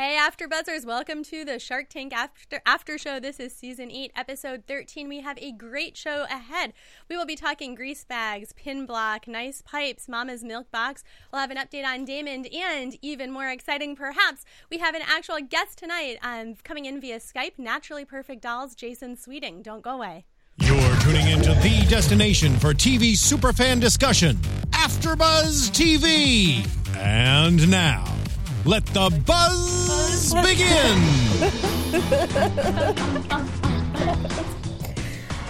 Hey, After Buzzers, welcome to the Shark Tank After After Show. This is season eight, episode thirteen. We have a great show ahead. We will be talking grease bags, pin block, nice pipes, Mama's milk box. We'll have an update on Daymond, and even more exciting, perhaps, we have an actual guest tonight. Um, coming in via Skype, naturally perfect dolls, Jason Sweeting. Don't go away. You're tuning into the destination for TV superfan discussion, AfterBuzz TV, and now. Let the buzz begin.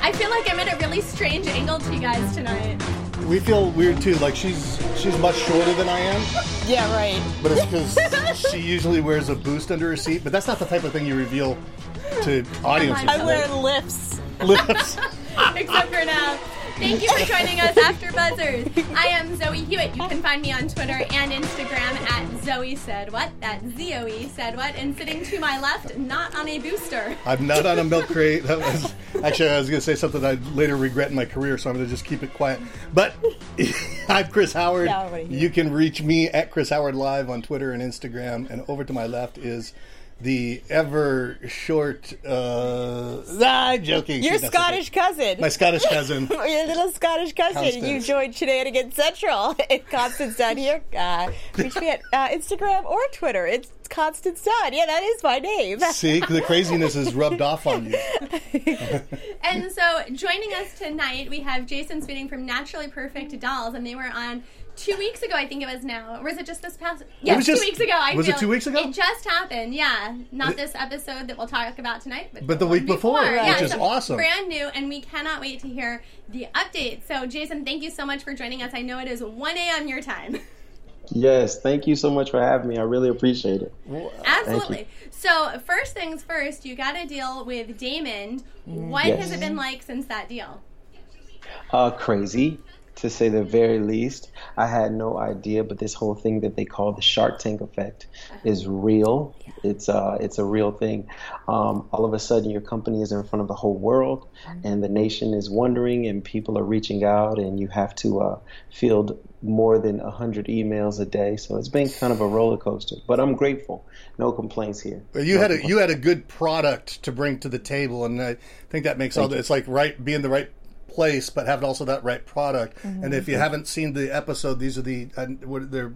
I feel like I'm at a really strange angle to you guys tonight. We feel weird too. Like she's she's much shorter than I am. Yeah, right. But it's because she usually wears a boost under her seat. But that's not the type of thing you reveal to audiences. I wear lifts. Lifts. Except for now. Thank you for joining us after Buzzers. I am Zoe Hewitt. You can find me on Twitter and Instagram at Zoe Said What. That's Z-O-E Said What. And sitting to my left, not on a booster. I'm not on a milk crate. That was actually I was going to say something I'd later regret in my career, so I'm going to just keep it quiet. But I'm Chris Howard. You can reach me at Chris Howard Live on Twitter and Instagram. And over to my left is the ever short. Uh, I'm joking. Your Scottish cousin. My Scottish cousin. Your little Scottish cousin. Constance. You joined Shenanigans Central. It's Constance Dunn here. Uh, reach me at uh, Instagram or Twitter. It's Constance Dunn. Yeah, that is my name. See, the craziness is rubbed off on you. and so, joining us tonight, we have Jason Sweeting from Naturally Perfect Dolls, and they were on two weeks ago, I think it was now. Or was it just this past? Yes, two weeks ago. I was it two weeks ago? It just happened. Yeah, not this episode that we'll talk about tonight, but, but the, week before, before. Yeah, which is awesome, brand new, and we cannot wait to hear the update. So, Jason, thank you so much for joining us. I know it is one a.m. your time. Yes, thank you so much for having me. I really appreciate it. Absolutely. So, first things first, you got to deal with Daymond. What yes. has it been like since that deal? Uh, crazy to say the very least. I had no idea, but this whole thing that they call the Shark Tank effect is real. It's uh, it's a real thing. Um, all of a sudden, your company is in front of the whole world, mm-hmm. and the nation is wondering, and people are reaching out, and you have to uh, field more than hundred emails a day. So it's been kind of a roller coaster, but I'm grateful. No complaints here. Well, you no had a you had a good product to bring to the table, and I think that makes Thank all. The, it's like right being the right place, but having also that right product. Mm-hmm. And if you haven't seen the episode, these are the uh, what they're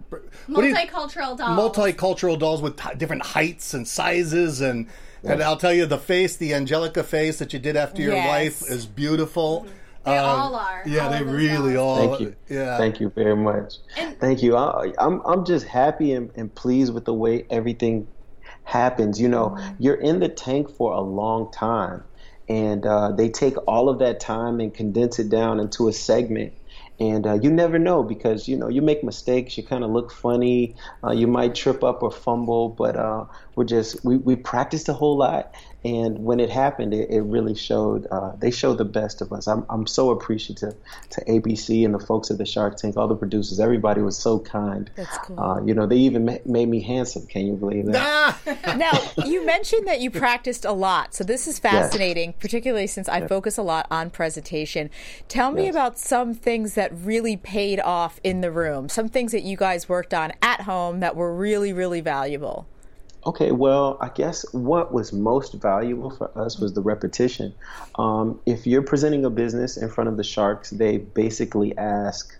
multicultural you, dolls. Multicultural dolls with t- different heights and sizes, and yes. and I'll tell you, the face, the Angelica face that you did after your yes. wife, is beautiful. Mm-hmm. They um, all are. Yeah, all they really dolls. all. Thank you. Yeah. Thank you very much. And, Thank you. I, am I'm, I'm just happy and, and pleased with the way everything happens. You know, mm-hmm. you're in the tank for a long time and uh, they take all of that time and condense it down into a segment. And uh, you never know because you know you make mistakes you kind of look funny uh, you might trip up or fumble but uh, we're just we, we practiced a whole lot and when it happened it, it really showed uh, they showed the best of us. I'm, I'm so appreciative to abc and the folks at the shark tank all the producers. Everybody was so kind. That's cool. Uh, you know they even ma- made me handsome. Can you believe that? Now you mentioned that you practiced a lot. So this is fascinating yes. particularly since i yes. focus a lot on presentation. Tell me yes. about some things that really paid off in the room some things that you guys worked on at home that were really really valuable Okay, well, I guess what was most valuable for us was the repetition. Um, if you're presenting a business in front of the sharks, they basically ask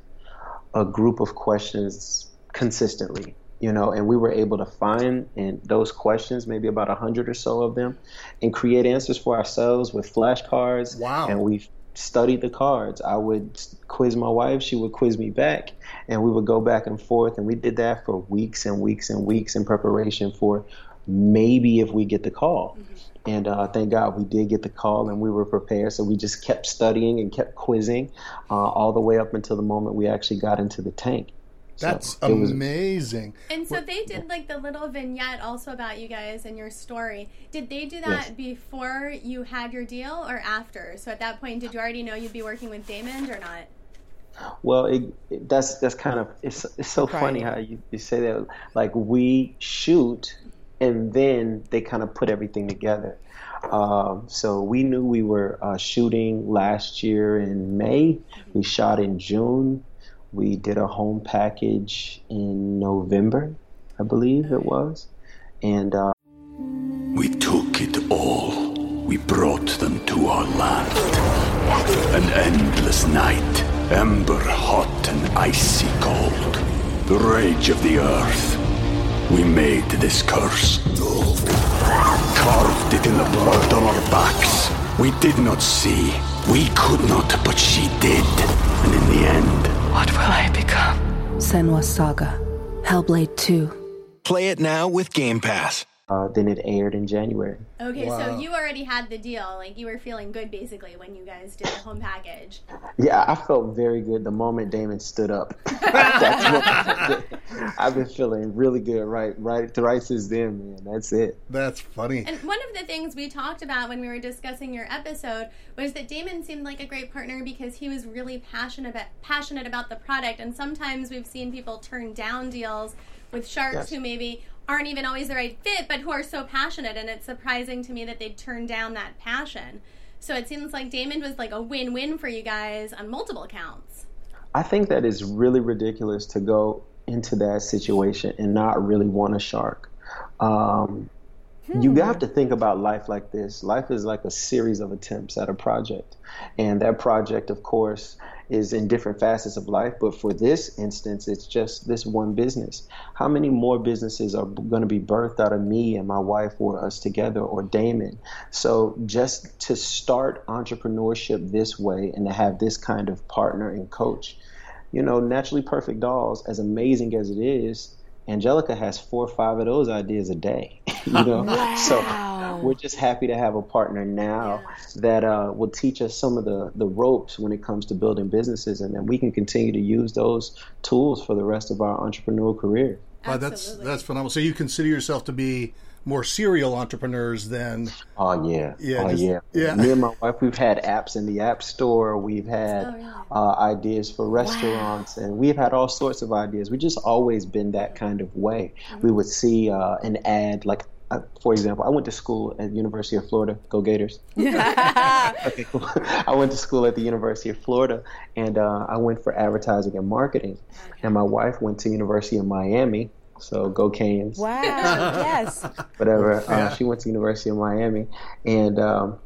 a group of questions consistently. you know, and we were able to find in those questions, maybe about a hundred or so of them, and create answers for ourselves with flashcards. Wow! And we studied the cards. I would quiz my wife, she would quiz me back, and we would go back and forth. And we did that for weeks and weeks and weeks in preparation for maybe if we get the call. Mm-hmm. And uh, thank God we did get the call and we were prepared. So we just kept studying and kept quizzing uh, all the way up until the moment we actually got into the tank. That's so amazing. And so they did like the little vignette also about you guys and your story. Did they do that yes. before you had your deal or after? So at that point, did you already know you'd be working with Daymond or not? Well, it, it, that's that's kind of it's it's so right. funny how you, you say that. Like we shoot, and then they kind of put everything together. Um, so we knew we were uh, shooting last year in May. We shot in June. We did a home package in November, I believe it was. And uh, we took it all. We brought them to our land. An endless night, ember hot and icy cold. The rage of the earth. We made this curse. Carved it in the blood on our backs. We did not see. We could not, but she did. And in the end, what will I become? Senua's Saga. Hellblade 2. Play it now with Game Pass. Uh, then it aired in January. Okay, wow. so you already had the deal. Like you were feeling good basically when you guys did the home package. Yeah, I felt very good the moment Daymond stood up. I've been feeling really good right right right since then, man. That's it. That's funny. And one of the things we talked about when we were discussing your episode was that Daymond seemed like a great partner because he was really passionate about passionate about the product. And sometimes we've seen people turn down deals with sharks yes. who maybe aren't even always the right fit, but who are so passionate. And it's surprising to me that they'd turn down that passion. So it seems like Daymond was like a win win for you guys on multiple counts. I think that is really ridiculous to go into that situation and not really want a shark. Um, Hmm. You have to think about life like this. Life is like a series of attempts at a project. And that project, of course, is in different facets of life. But for this instance, it's just this one business. How many more businesses are going to be birthed out of me and my wife or us together or Daymond? So just to start entrepreneurship this way and to have this kind of partner and coach, you know, Naturally Perfect Dolls, as amazing as it is, Angelica has four or five of those ideas a day. you know, wow. so we're just happy to have a partner now that uh, will teach us some of the the ropes when it comes to building businesses, and then we can continue to use those tools for the rest of our entrepreneurial career. Wow, that's that's phenomenal. So you consider yourself to be more serial entrepreneurs than. Oh yeah, yeah, oh just, yeah. yeah. Me and my wife, we've had apps in the app store. We've had oh, yeah. uh, ideas for restaurants, wow. and we've had all sorts of ideas. We've just always been that kind of way. Mm-hmm. We would see uh, an ad like uh, for example, I went to school at University of Florida. Go Gators! okay, cool. I went to school at the University of Florida, and uh, I went for advertising and marketing. And my wife went to University of Miami, so go Canes. Wow. yes. Whatever. Uh, she went to University of Miami, and um,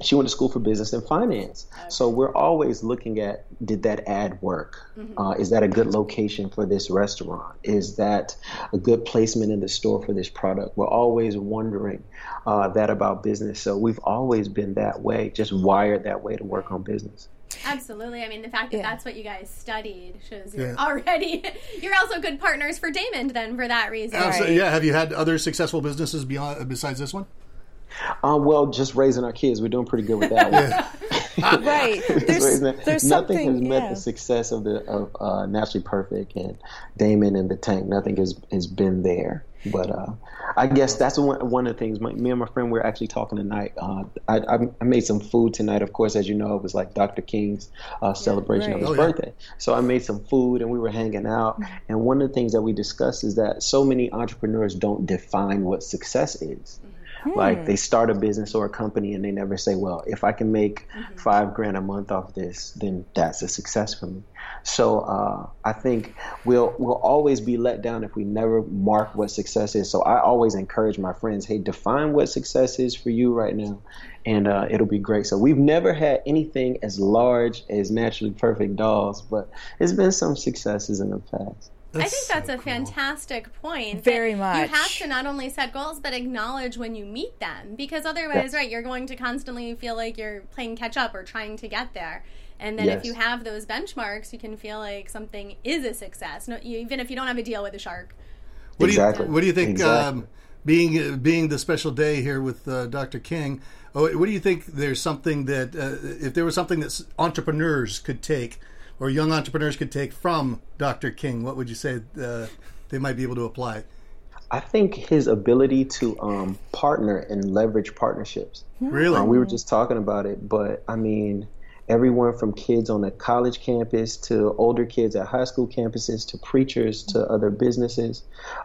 she went to school for business and finance. Okay. So we're always looking at did that ad work? Mm-hmm. Uh, is that a good location for this restaurant? Is that a good placement in the store for this product? We're always wondering uh, that about business. So we've always been that way, just wired that way to work on business. Absolutely. I mean, the fact that yeah. that's what you guys studied shows you're yeah. already you're also good partners for Daymond then for that reason. Right? Yeah. Have you had other successful businesses beyond besides this one? Um, well, just raising our kids, we're doing pretty good with that one. right. There's, there's nothing has met yeah. the success of the of uh, Naturally Perfect and Daymond and the Tank. Nothing has has been there. But uh, I guess that's one, one of the things. My, me and my friend we were actually talking tonight. Uh, I, I, made some food tonight. Of course, as you know, it was like Dr. King's uh, celebration right. of his oh, birthday. Yeah. So I made some food and we were hanging out. And one of the things that we discussed is that so many entrepreneurs don't define what success is. Hmm. Like they start a business or a company and they never say, well, if I can make mm-hmm. five grand a month off this, then that's a success for me. So uh, I think we'll we'll always be let down if we never mark what success is. So I always encourage my friends, hey, define what success is for you right now, and uh, it'll be great. So we've never had anything as large as naturally perfect dolls, but it's been some successes in the past. I think that's a fantastic point. Very much. You have to not only set goals, but acknowledge when you meet them, because otherwise, right, you're going to constantly feel like you're playing catch up or trying to get there. And then Yes. if you have those benchmarks, you can feel like something is a success, no, you, even if you don't have a deal with a shark. What Exactly. do you What do you think? Exactly. Um, being uh, being the special day here with uh, Dr. King, oh, what do you think? There's something that uh, if there was something that entrepreneurs could take or young entrepreneurs could take from Dr. King, what would you say uh, they might be able to apply? I think his ability to um, partner and leverage partnerships. Really? Uh, we were just talking about it, but I mean, everyone from kids on a college campus to older kids at high school campuses to preachers to other businesses,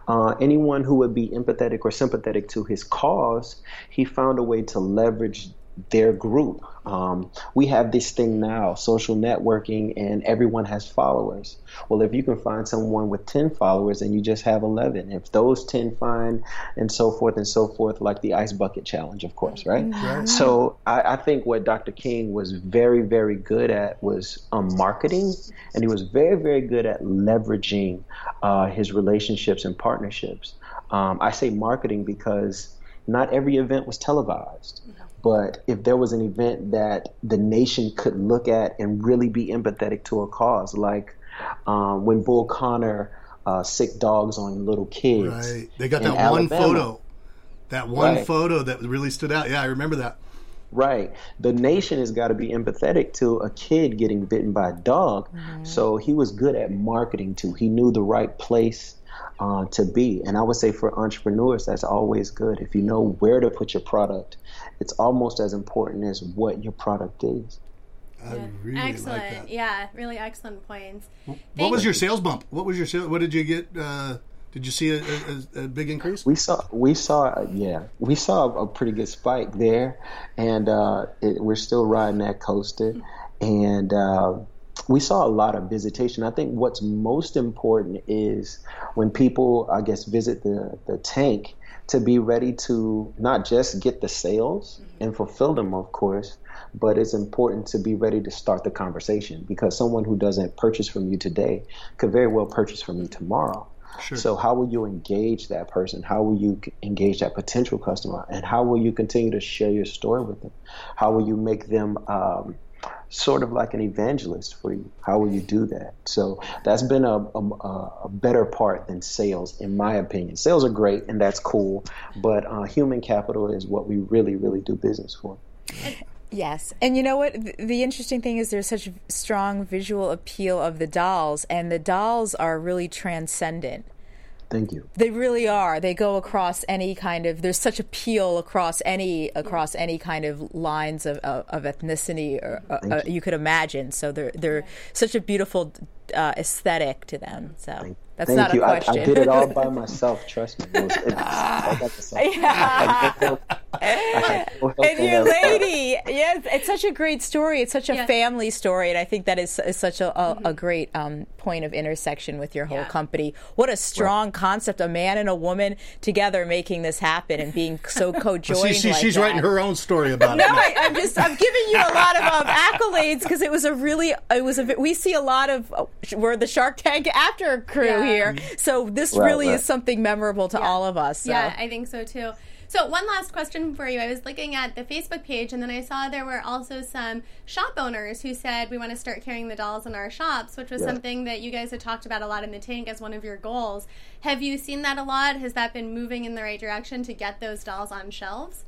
uh, anyone who would be empathetic or sympathetic to his cause, he found a way to leverage their group. Um, we have this thing now, social networking, and everyone has followers. Well, if you can find someone with 10 followers and you just have 11, if those 10 find, and so forth and so forth, like the ice bucket challenge, of course, right? Right. So I, I think what Dr. King was very, very good at was um, marketing, and he was very, very good at leveraging uh, his relationships and partnerships. Um, I say marketing because not every event was televised. But if there was an event that the nation could look at and really be empathetic to a cause, like um, when Bull Connor uh, sick dogs on little kids, Right. They got in that one photo. That one Right. photo that really stood out. Yeah, I remember that. Right. The nation has got to be empathetic to a kid getting bitten by a dog. So he was good at marketing too. He knew the right place uh, to be. And I would say for entrepreneurs, that's always good. If you know where to put your product, it's almost as important as what your product is. I really excellent. like that. Yeah, really excellent points. What was your sales bump? What was your sale? What did you get? Uh, did you see a, a, a big increase? We saw, we saw, uh, yeah, we saw a pretty good spike there, and uh, it, we're still riding that coaster, and uh, we saw a lot of visitation. I think what's most important is when people, I guess, visit the the tank to be ready to not just get the sales and fulfill them, of course, but it's important to be ready to start the conversation because someone who doesn't purchase from you today could very well purchase from you tomorrow. Sure. So how will you engage that person? How will you engage that potential customer? And how will you continue to share your story with them? How will you make them um, sort of like an evangelist for you? How will you do that? So that's been a, a, a better part than sales, in my opinion. Sales are great and that's cool, but uh, human capital is what we really, really do business for. Yes. And you know what? The, the interesting thing is there's such strong visual appeal of the dolls, and the dolls are really transcendent. Thank you. They really are. They go across any kind of. There's such appeal across any across any kind of lines of of, of ethnicity or uh, uh, you could imagine. So they're they're such a beautiful uh, aesthetic to them. So that's Thank not you. a I, question. I did it all by myself. Trust me. It was, it, I got the stuff. I had no help. I had no help and on your lady, yes, it's such a great story. It's such a family story, and I think that is, is such a, a, a great um, point of intersection with your whole company. What a strong concept! A man and a woman together making this happen and being so co-joined. Well, she, she, like she's that. writing her own story about No, it. No, I'm just I'm giving you a lot of um, accolades because it was a really it was a we see a lot of uh, we're the Shark Tank after crew Yeah. here, so this Right, really right. is something memorable to all of us. So. Yeah, I think so too. So, one last question for you. I was looking at the Facebook page and then I saw there were also some shop owners who said we want to start carrying the dolls in our shops, which was Yeah. something that you guys had talked about a lot in the tank as one of your goals. Have you seen that a lot? Has that been moving in the right direction to get those dolls on shelves?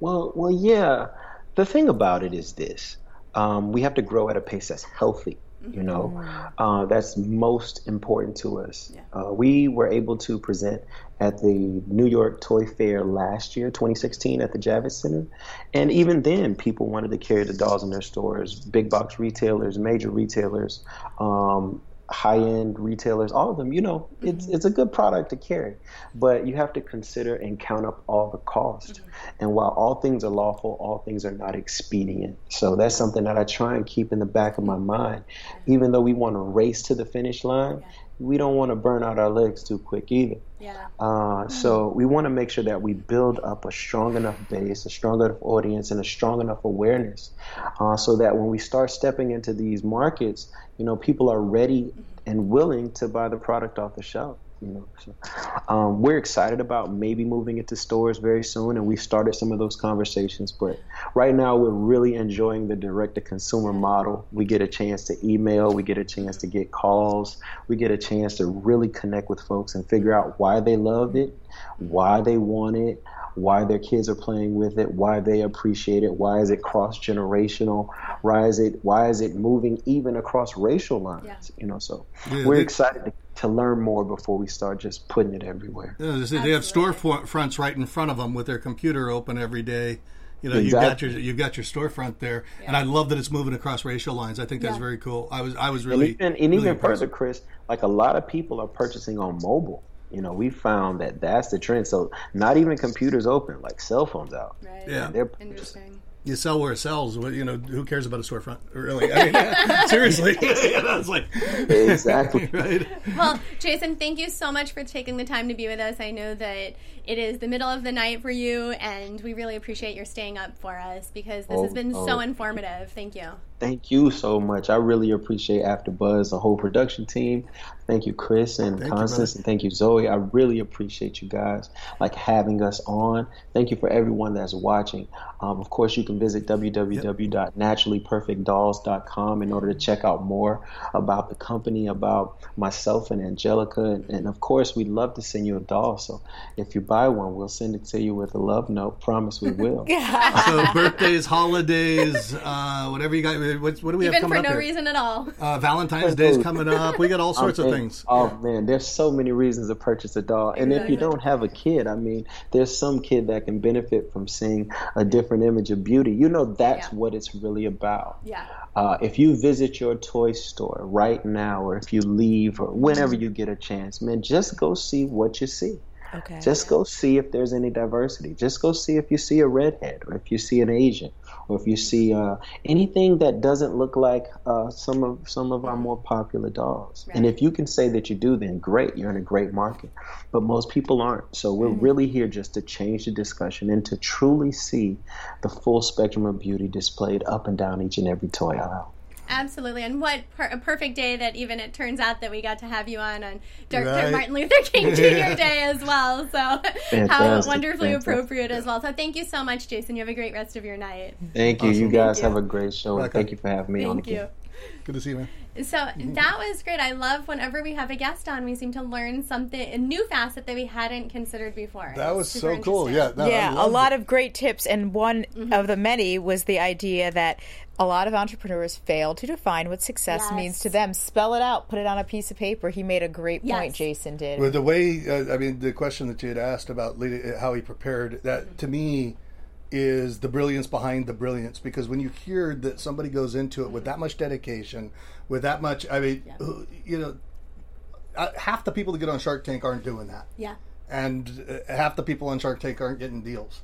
Well, well, yeah. The thing about it is this: um, we have to grow at a pace that's healthy. You know, uh, that's most important to us. Uh, we were able to present at the New York Toy Fair last year, 2016, at the Javits Center, and even then, people wanted to carry the dolls in their stores. Big box retailers, major retailers, um, high-end retailers, all of them. You know, it's mm-hmm. it's a good product to carry, but you have to consider and count up all the cost. Mm-hmm. And while all things are lawful, all things are not expedient. So that's something that I try and keep in the back of my mind. Even though we want to race to the finish line, we don't want to burn out our legs too quick either. Yeah. Uh, so we want to make sure that we build up a strong enough base, a strong enough audience, and a strong enough awareness, uh, so that when we start stepping into these markets, you know, people are ready and willing to buy the product off the shelf. You know, so, um, we're excited about maybe moving into stores very soon, and we've started some of those conversations. But right now, we're really enjoying the direct-to-consumer model. We get a chance to email, we get a chance to get calls, we get a chance to really connect with folks and figure out why they love it, why they want it, why their kids are playing with it, why they appreciate it, why is it cross generational, why is it why is it moving even across racial lines? Yeah. You know, so yeah, we're they, excited to, to, learn more before we start just putting it everywhere. Yeah, they have storefronts right in front of them with their computer open every day. You know, exactly. you got your you got your storefront there, yeah. and I love that it's moving across racial lines. I think that's very cool. I was I was really and even, and really even further, Chris. Like a lot of people are purchasing on mobile you know, we found that that's the trend. So not even computers open, like cell phones out. Right. Yeah. They're Interesting. You sell where it sells. You know, who cares about a storefront? Really? I mean, seriously. yeah, that's like exactly right. Well, Jason, thank you so much for taking the time to be with us. I know that it is the middle of the night for you, and we really appreciate your staying up for us because this oh, has been oh. so informative. Thank you. Thank you so much. I really appreciate AfterBuzz, the whole production team. Thank you, Chris and thank Constance, you, and thank you, Zoe. I really appreciate you guys like having us on. Thank you for everyone that's watching. Um, of course, you can visit www.naturallyperfectdolls.com in order to check out more about the company, about myself and Angelica, and, and of course, we'd love to send you a doll. So if you buy one, we'll send it to you with a love note. Promise we will. so birthdays, holidays, uh, whatever you got what, what do we Even have coming for up no reason at all. Uh, Valentine's Day is coming up. We got all sorts of things. Oh man, there's so many reasons to purchase a doll. And if you don't have a kid, I mean, there's some kid that can benefit from seeing a different image of beauty. You know, that's yeah. what it's really about. Yeah. Uh, if you visit your toy store right now, or if you leave, or whenever you get a chance, man, just go see what you see. Okay. Just go see if there's any diversity. Just go see if you see a redhead or if you see an Asian or if you see uh, anything that doesn't look like uh, some of some of our more popular dolls. Right. And if you can say that you do, then great, you're in a great market. But most people aren't. So we're mm-hmm. really here just to change the discussion and to truly see the full spectrum of beauty displayed up and down each and every toy aisle. Absolutely, and what per- a perfect day that even it turns out that we got to have you on on Dr. Right. Martin Luther King Jr. Day as well. So Fantastic. how wonderfully Fantastic. appropriate as well. So thank you so much, Jason. You have a great rest of your night. Thank you. Awesome. You guys have a great show. Welcome. Thank you for having me thank on again. You. Good to see you, man. So that was great. I love whenever we have a guest on, we seem to learn something, a new facet that we hadn't considered before. That was so cool. Yeah. No, yeah. A lot it. of great tips. And one mm-hmm. of the many was the idea that a lot of entrepreneurs fail to define what success yes. means to them. Spell it out, put it on a piece of paper. He made a great point, yes. Jason did. Well, the way, uh, I mean, the question that you had asked about how he prepared, that to me, is the brilliance behind the brilliance because when you hear that somebody goes into it with that much dedication with that much i mean yeah. you know uh, half the people that get on shark tank aren't doing that. Yeah. And uh, half the people on shark tank aren't getting deals.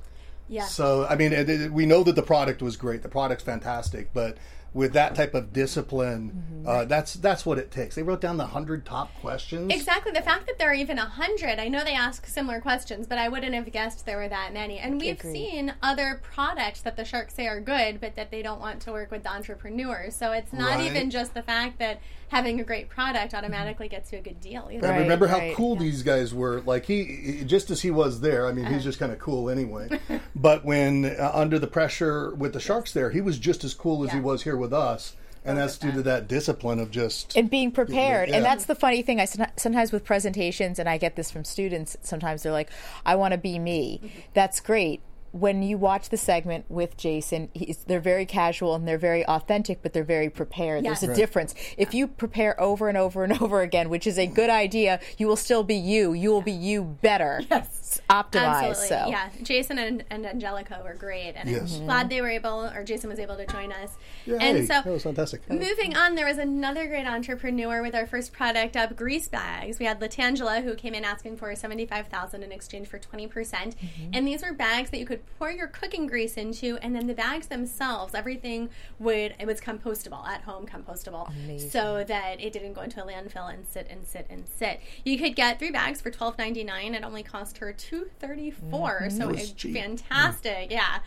Yeah. So i mean it, it, we know that the product was great. The product's fantastic. But with that type of discipline, mm-hmm. uh, that's that's what it takes. They wrote down the hundred top questions. Exactly. The fact that there are even a hundred, I know they ask similar questions, but I wouldn't have guessed there were that many. And we've Agreed. seen other products that the sharks say are good, but that they don't want to work with the entrepreneurs. So it's not right. even just the fact that having a great product automatically gets you a good deal. Either. Right, remember how right, cool yeah. these guys were. Like he, just as he was there. I mean, uh-huh. he's just kind of cool anyway. but when uh, under the pressure with the sharks, there, he was just as cool as yeah. he was here with us and that's due to that discipline of just and being prepared. Yeah. And that's the funny thing. I sometimes with presentations, and I get this from students. Sometimes they're like, "I want to be me." Mm-hmm. That's great when you watch the segment with Jason, they're very casual and they're very authentic, but they're very prepared. Yes. There's a right. difference. If you prepare over and over and over again, which is a good idea, you will still be you. You will be you better. Yes. Optimized. Absolutely. So. Yeah. Jason and, and Angelica were great. And yes. I'm glad they were able, or Jason was able to join us. Yay. And so, that was fantastic. Moving on, there was another great entrepreneur with our first product up, Grease Bags. We had Latangela, who came in asking for 75000 in exchange for 20%. percent mm hmm And these were bags that you could pour your cooking grease into, and then the bags themselves, everything would it was compostable at home, compostable, Amazing. so that it didn't go into a landfill and sit and sit and sit. You could get three bags for twelve ninety nine. It only cost her two thirty four. So That was it's cheap. fantastic. Yeah,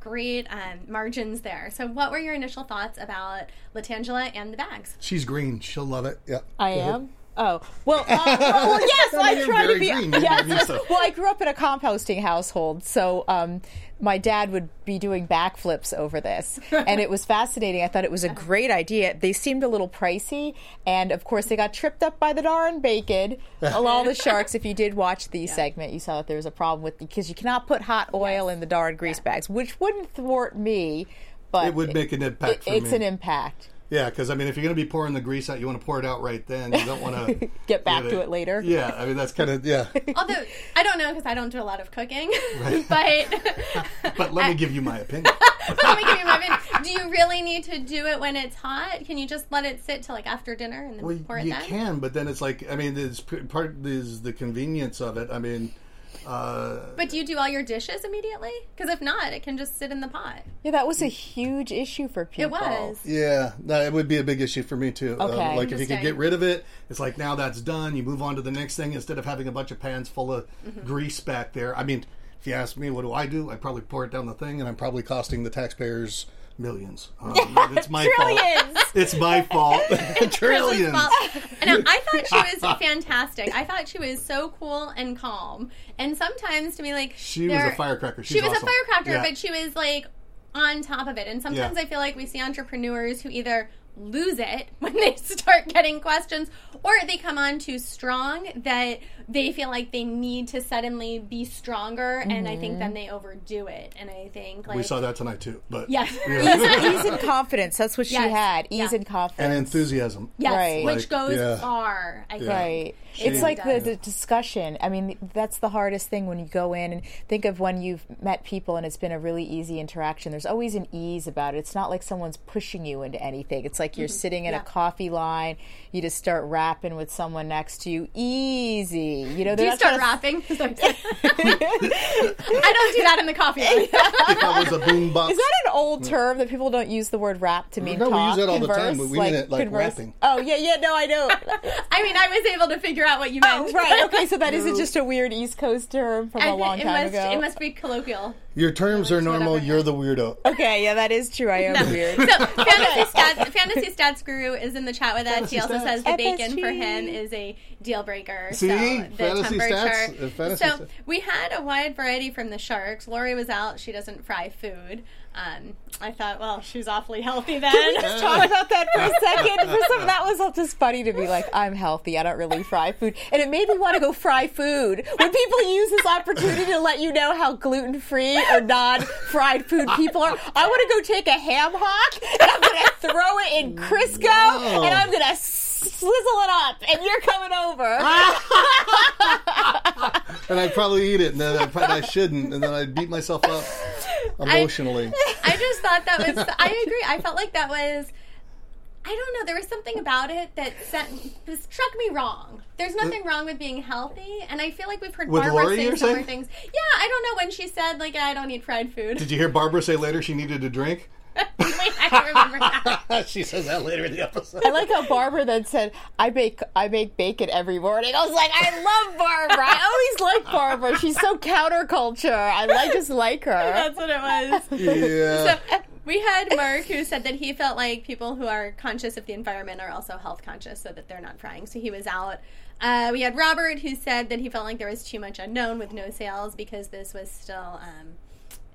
great um, margins there. So, what were your initial thoughts about Latangela and the bags? She's green. She'll love it. Yeah. I Go ahead. am. Oh well, uh, well, yes. I mean, I try to be. green. You Yes. Well, I grew up in a composting household, so um, my dad would be doing backflips over this, and it was fascinating. I thought it was a great idea. They seemed a little pricey, and of course, they got tripped up by the darn bacon. All the sharks. If you did watch the segment, you saw that there was a problem with because you cannot put hot oil in the darn grease bags, which wouldn't thwart me. But It would make an impact for it's me. an impact. Yeah, because I mean, if you're going to be pouring the grease out, you want to pour it out right then. You don't want to Get back to it later. Yeah, I mean that's kind of yeah. Although I don't know because I don't do a lot of cooking, but But let me give you my opinion. let me give you my opinion. Do you really need to do it when it's hot? Can you just let it sit till like after dinner and then Well, pour it you then? can, but then it's like I mean, there's p- part is the convenience of it. I mean, uh, But do you do all your dishes immediately? Because if not, it can just sit in the pot. Yeah, that was a huge issue for people. It was. yeah, that would be a big issue for me too. Um, Okay. like if you could get rid of it, it's like now that's done. You move on to the next thing instead of having a bunch of pans full of Mm-hmm. grease back there. I mean, if you ask me, what do I do? I probably pour it down the thing, and I'm probably costing the taxpayers millions. Um, it's my fault. Trillions. It's my fault. Trillions. And I thought she was fantastic. I thought she was so cool and calm. And sometimes to me, like She was a firecracker. she was awesome. a firecracker, Yeah. but she was like on top of it. And sometimes Yeah. I feel like we see entrepreneurs who either lose it when they start getting questions or they come on too strong that they feel like they need to suddenly be stronger and i think then mm-hmm. they overdo it and i think like we saw that tonight too. But yes ease and confidence. That's what she had. Ease Yeah. and confidence. and enthusiasm. yes Right. which goes yeah. far i think Right. She- It's like the, the discussion. I mean, that's the hardest thing when you go in and think of when you've met people and it's been a really easy interaction. There's always an ease about it. It's not like someone's pushing you into anything. It's like you're sitting in Mm-hmm. Yeah. a coffee line. You just start rapping with someone next to you. Easy. You know, do you start rapping i don't do that in the coffee line. If I was a boombox. Is that an old term that people don't use the word rap to mean No, we talk? use that all the converse, time, but we mean it like converse? rapping. Oh yeah, yeah. No, I know. i mean i was able to figure out what you oh, meant Oh, right. Okay, so that isn't just a weird East Coast term from I a think long it time must, ago. it must be colloquial Your terms are normal. You're the weirdo. Okay, yeah, that is true. I am weird. So fantasy stats, fantasy stats guru is in the chat with us. Fantasy he also stats. says the bacon FSG. for him is a deal breaker. See? so the Fantasy temperature. stats, uh, fantasy so stats. we had a wide variety from the sharks. Lori was out; she doesn't fry food. Um, I thought, well, she's awfully healthy then. Can we just talk about that for a second? For some, that was just funny to be like, I'm healthy. I don't really fry food, and it made me want to go fry food. When people use this opportunity to let you know how gluten free or non fried food people are, I want to go take a ham hock and I'm going to throw it in Crisco and I'm going to swizzle it up, and you're coming over. And I'd probably eat it, and then I, probably, I shouldn't, and then I'd beat myself up emotionally. I just thought that was. I agree. I felt like that was. I don't know. There was something about it that sent, struck me wrong. There's nothing wrong with being healthy, and I feel like we've heard Barbara Lori, say you're similar saying? things. Yeah, I don't know when she said like I don't eat fried food. Did you hear Barbara say later she needed a drink? Wait, I don't remember that. she says that later in the episode. I like how Barbara then said, "I bake I make bacon every morning." I was like, "I love Barbara. I always like Barbara. She's so counterculture. I like just like her." That's what it was. Yeah. So we had Mark who said that he felt like people who are conscious of the environment are also health conscious, so that they're not frying. So he was out. Uh, we had Robert who said that he felt like there was too much unknown with no sales because this was still, um,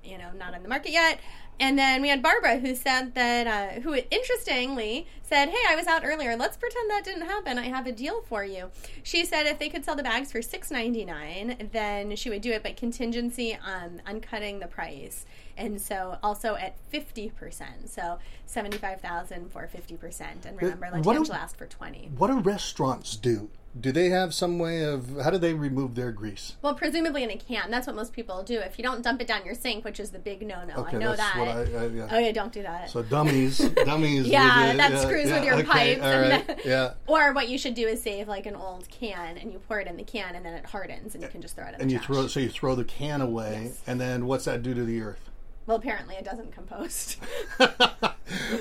you know, not on the market yet. And then we had Barbara who said that, uh, who interestingly said, "Hey, I was out earlier. Let's pretend that didn't happen. I have a deal for you." She said if they could sell the bags for six ninety nine, then she would do it, but contingency on on cutting the price. And so also at fifty percent, so seventy five thousand for fifty percent. And remember, like what do- asked for twenty. What do restaurants do? Do they have some way of how do they remove their grease? Well, presumably in a can. That's what most people do. If you don't dump it down your sink, which is the big no no, Okay, I know that's that. what I- I- yeah. Oh yeah, don't do that. So dummies, dummies. Yeah, that screws with your okay, pipes. All and right, then- yeah. Or what you should do is save like an old can and you pour it in the can and then it hardens and you can just throw it in And the you trash. throw so you throw the can away, and then what's that do to the earth? Well, apparently it doesn't compost.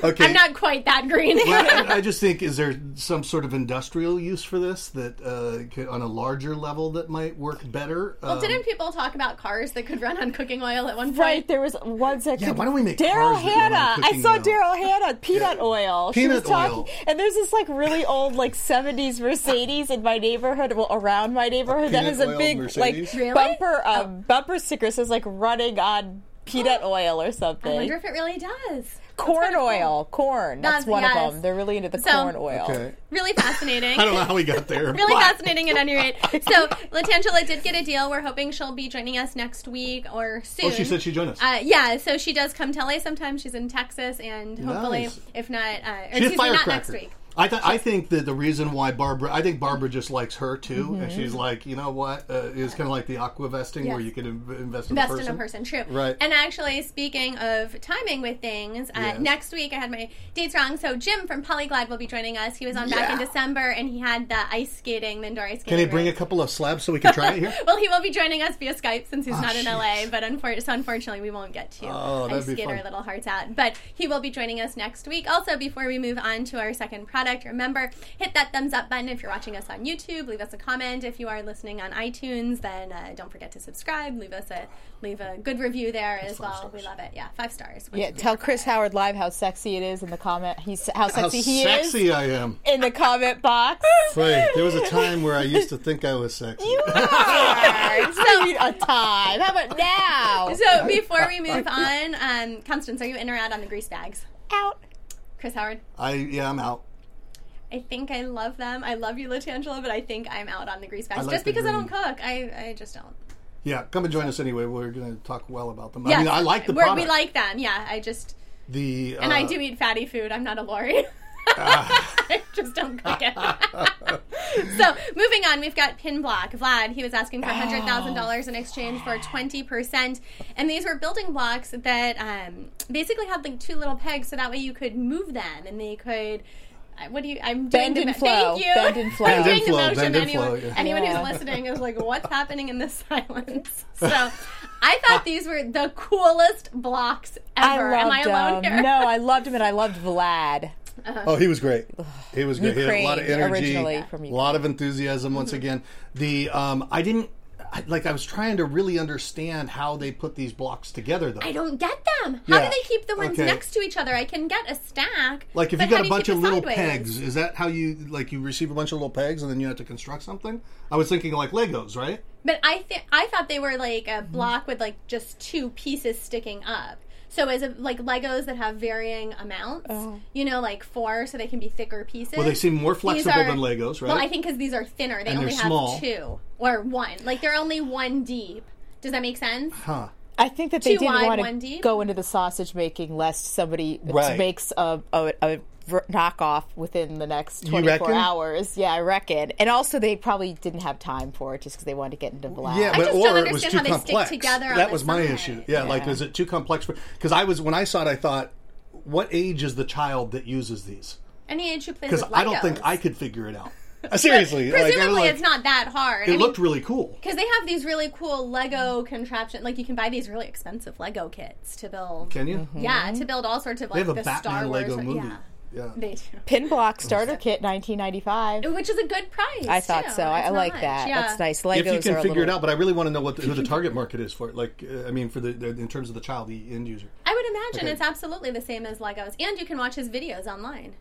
Okay. I'm not quite that green. Well, I, I just think is there some sort of industrial use for this that uh, could, on a larger level that might work better? well, Um, didn't people talk about cars that could run on cooking oil at one point? Right, there was one second. Yeah, why don't we make Daryl cars that run on Hannah? I saw? Daryl Hannah peanut oil. she was Peanut talking, oil. and there's this like really old like '70s Mercedes in my neighborhood, well around my neighborhood that peanut has a big Mercedes? like Really? bumper um, bumper sticker says like running on peanut oil or something. I wonder if it really does. corn oil, corn. That's, That's- one yes. of them. They're really into the So- corn oil. Okay. Really fascinating. I don't know how we got there. Really but- fascinating at any rate. So, Latangela did get a deal. We're hoping she'll be joining us next week or soon. Oh, she said she'd join us. Uh, yeah, so she does come to LA sometimes. She's in Texas, and hopefully, Nice. if not, uh, or She's excuse me, not next week. I, th- I think that the reason why Barbara, I think Barbara just likes her too, Mm-hmm. and she's like, you know what, uh, it's kind of like the aqua vesting where you can invest in Best a person. in a person, true. Right. And actually, speaking of timing with things, uh, Yes. next week I had my dates wrong. So Jim from Polyglide will be joining us. He was on back in December, and he had the ice skating, the indoor ice skating. Can he bring a couple of slabs so we can try it here? Well, he will be joining us via Skype since he's Oh, not in jeez. LA. But unfor- so unfortunately, we won't get to Oh, ice skate our little hearts out. But he will be joining us next week. Also, before we move on to our second product, remember hit that thumbs up button if you're watching us on YouTube. Leave us a comment if you are listening on iTunes. Then uh, don't forget to subscribe. Leave us a leave a good review there as well. We love it. Yeah, five stars. Yeah, you do tell that. Chris Howard live how sexy it is in the comment. He's how How sexy he sexy is Sexy I am. in the comment box. Wait, there was a time where I used to think I was sexy. You are. so a time. How about now? So before we move on, um, Constance, are you in or out on the grease bags? Out. Chris Howard. I yeah, I'm out. I think I love them. I love you, Latangela, but I think I'm out on the grease bags like just because I don't cook. I, I just don't. Yeah, come and join us anyway. We're going to talk well about them. I mean, I like the we're- product. We like them. Yeah, I just the and I uh, do eat fatty food. I'm not a Lori. Ah. I just don't cook it. so moving on, we've got Pin Block. Vlad, he was asking for hundred thousand dollars in exchange for twenty percent, and these were building blocks that um, basically had like two little pegs, so that way you could move them and they could. What do you? I'm doing Bend the, and mo- flow. Thank you. Bend and flow. I'm Bend doing and the flow, motion. bend and anyone flow, yeah. anyone Yeah. who's listening is like, what's happening in this silence? So, I thought these were the coolest blocks ever. I Am loved I alone him. here? No, I loved him, and I loved Vlad. Oh, he was great. He was great. He had a lot of Ukraine, energy, originally a from lot of enthusiasm. Once again, the um, I didn't I, like. I was trying to really understand how they put these blocks together, though. I don't get them. How Yeah. do they keep the ones Okay. next to each other? I can get a stack. Like if but you got a bunch keep of it little sideways? pegs, is that how you like you receive a bunch of little pegs and then you have to construct something? I was thinking like Legos, right? But I think I thought they were like a block with like just two pieces sticking up. So is it like Legos that have varying amounts? Oh. You know, like four, so they can be thicker pieces. Well, they seem more flexible are- than Legos, right? Well, I think because these are thinner, they And only they're have small. two or one. Like they're only one deep. Does that make sense? Huh. I think that they Two didn't wide, want to go into the sausage making lest somebody Right. makes a, a, a r- knockoff within the next 24 hours. Yeah, I reckon. And also, they probably didn't have time for it just because they wanted to get into black. Yeah, I but just or don't it was understand too how they stick complex. together that was my side. issue. Yeah, like is it too complex? Because I was when I saw it, I thought, what age is the child that uses these? Any age who plays Because I don't think I could figure it out. Seriously, like, Presumably, like, it's not that hard. It I mean, looked really cool. because they have these really cool Lego contraption. Like you can buy these really expensive Lego kits to build. Can you? Yeah, mm-hmm. to build all sorts of like They have a the Star Batman Wars. Lego movie. Yeah, Yeah. they do. Pin block starter kit, 1995. Which is a good price. I thought too. so. I, It's I not like much. that. Yeah. That's nice. Legos if you are can a figure it little- out, but I really want to know what the, who the target market is for it. Like, uh, I mean, for the, the in terms of the child, the end user. I would imagine Okay. it's absolutely the same as Legos, and you can watch his videos online.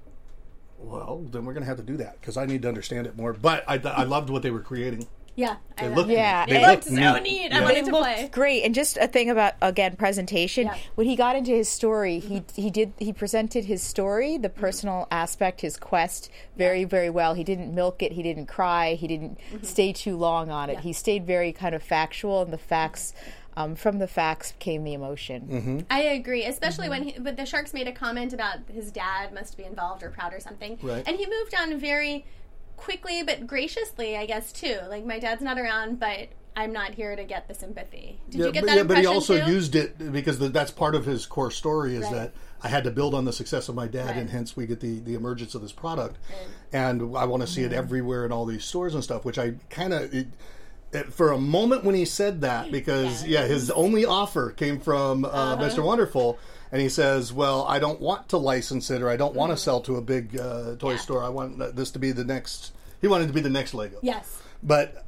Well, then we're going to have to do that because I need to understand it more. But I, I loved what they were creating. Yeah, I They love look it. Yeah, They it look looked so neat. neat. Yeah. I wanted to play. great. And just a thing about again presentation. Yeah. When he got into his story, he he did he presented his story, the mm-hmm. personal aspect, his quest, very very well. He didn't milk it. He didn't cry. He didn't mm-hmm. stay too long on it. He stayed very kind of factual, and the facts. Mm-hmm. Um, from the facts came the emotion. I agree, especially when he, but the Sharks made a comment about his dad must be involved or proud or something, Right. and he moved on very quickly but graciously, I guess too. Like my dad's not around, but I'm not here to get the sympathy. Did you get but, that yeah, but he also too? used it because the, that's part of his core story is Right. that I had to build on the success of my dad, Right. and hence we get the, the emergence of this product. And I want to see it everywhere in all these stores and stuff, which I kind of. it- for a moment when he said that, because yeah, his only offer came from uh, Uh-huh. Mr. Wonderful, and he says, "Well, I don't want to license it, or I don't want to Mm-hmm. sell to a big uh, toy store. I want this to be the next." He wanted to be the next Lego. Yes. But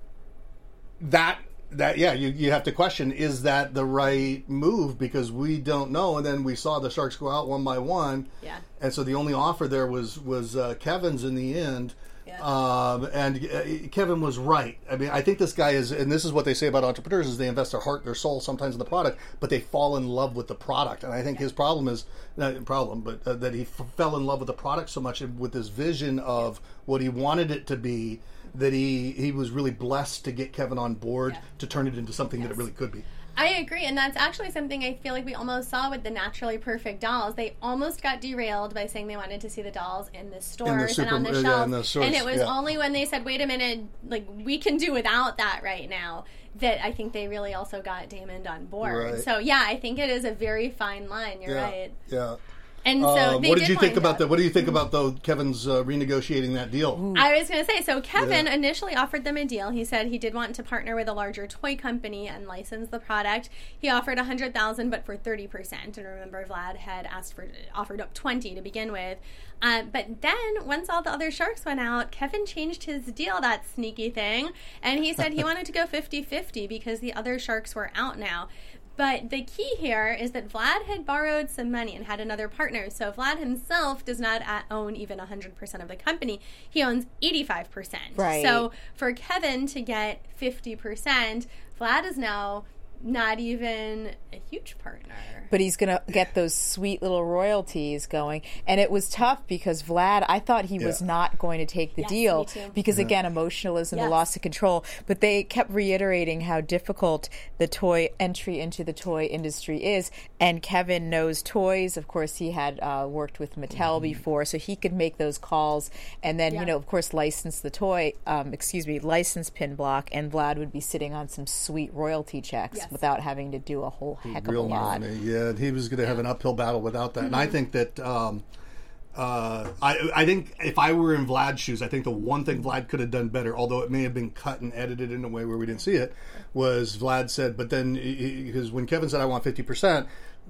that that yeah, you you have to question: is that the right move? Because we don't know. And then we saw the Sharks go out one by one. Yeah. And so the only offer there was was uh, Kevin's in the end. Um, and uh, Kevin was right. I mean, I think this guy is, and this is what they say about entrepreneurs: is they invest their heart, their soul, sometimes in the product, but they fall in love with the product. And I think his problem is not problem, but uh, that he f- fell in love with the product so much, with this vision of what he wanted it to be, that he he was really blessed to get Kevin on board to turn it into something that it really could be. I agree, and that's actually something I feel like we almost saw with the naturally perfect dolls. They almost got derailed by saying they wanted to see the dolls in the stores and super- on the uh, yeah, shelves, in the stores, and it was yeah. only when they said, "Wait a minute, like we can do without that right now." That I think they really also got Daymond on board. Right. So yeah, I think it is a very fine line. You're yeah. right. Yeah. And so Um, they what did you think about up- that? What do you think about though Kevin's uh, renegotiating that deal? I was going to say, so Kevin Yeah. initially offered them a deal. He said he did want to partner with a larger toy company and license the product. He offered a hundred thousand, but for thirty percent. And remember, Vlad had asked for offered up twenty to begin with. Um, but then once all the other sharks went out, Kevin changed his deal. That sneaky thing, and he said he wanted to go 50-50 because the other sharks were out now. But the key here is that Vlad had borrowed some money and had another partner. So Vlad himself does not uh, own even 100% of the company. He owns 85%. Right. So for Kevin to get 50%, Vlad is now not even a huge partner. but he's going to get those sweet little royalties going. And it was tough because Vlad, I thought he was not going to take the Yes, deal me too. because, Yeah. again, emotionalism, the loss of control. But they kept reiterating how difficult the toy entry into the toy industry is. And Kevin knows toys. Of course, he had uh, worked with Mattel before, so he could make those calls. And then, Yeah. you know, of course, license the toy, um, excuse me, license Pin Block. And Vlad would be sitting on some sweet royalty checks Yes. Without having to do a whole heck of a lot. money. Yeah, he was going to have an uphill battle without that. And I Mhm. think that um, uh, I I think if I were in Vlad's shoes, I think the one thing Vlad could have done better, although it may have been cut and edited in a way where we didn't see it, was Vlad said, but then because when Kevin said I want fifty percent,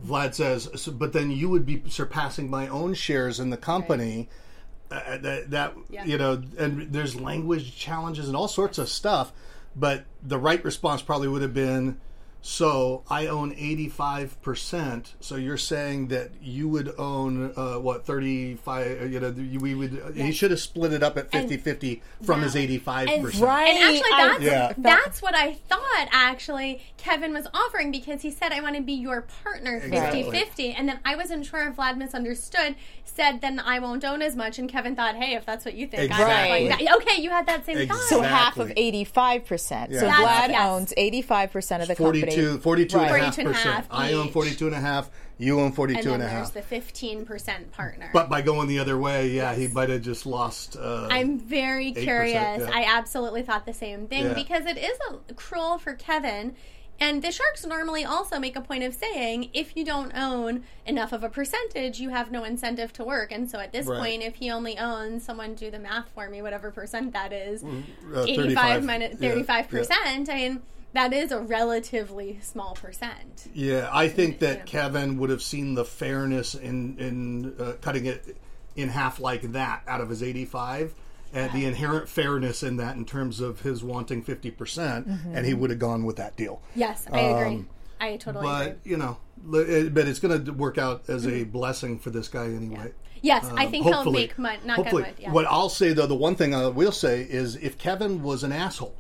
Vlad says, "So- but then you would be surpassing my own shares in the company. Uh, that, that Yeah. you know, and there's language challenges and all sorts of stuff. But the right response probably would have been, so I own 85%. So you're saying that you would own, uh, what, 35, you know, we would, he should have split it up at 50 50 from his 85%. And, and actually, I- that's Yeah. that's what I thought. Actually, Kevin was offering because he said, "I want to be your partner 50-50. and then I wasn't sure if Vlad misunderstood. Said, "Then I won't own as much," and Kevin thought, "Hey, if that's what you think, I Exactly. like. Okay, you had that same thought. So half of 85%. So Yeah. Vlad yes. owns 85% of the 42, company. 42 and a Right. half 42 and a percent. half I own each. 42 and a half. You own 42 and then and a there's the fifteen percent partner. But by going the other way, yeah, he might have just lost. Uh, I'm very 8%, curious. yeah. I absolutely thought the same thing Yeah. because it is a cruel for Kevin. And the Sharks normally also make a point of saying if you don't own enough of a percentage, you have no incentive to work. And so at this Right. point, if he only owns, someone do the math for me, whatever percent that is, uh, 85 35, minus 35%, I mean, that is a relatively small percent. Yeah, I think that Kevin would have seen the fairness in in uh, cutting it in half like that out of his 85 and the inherent fairness in that in terms of his wanting 50% Mhm. and he would have gone with that deal. Yes, I agree. Um, I totally but, agree. you know, but it's going to work out as a blessing for this guy anyway. Yes, I Um, think he'll make mon- knock on hopefully. wood, yeah. What I'll say though, the one thing I will say is, if Kevin was an asshole,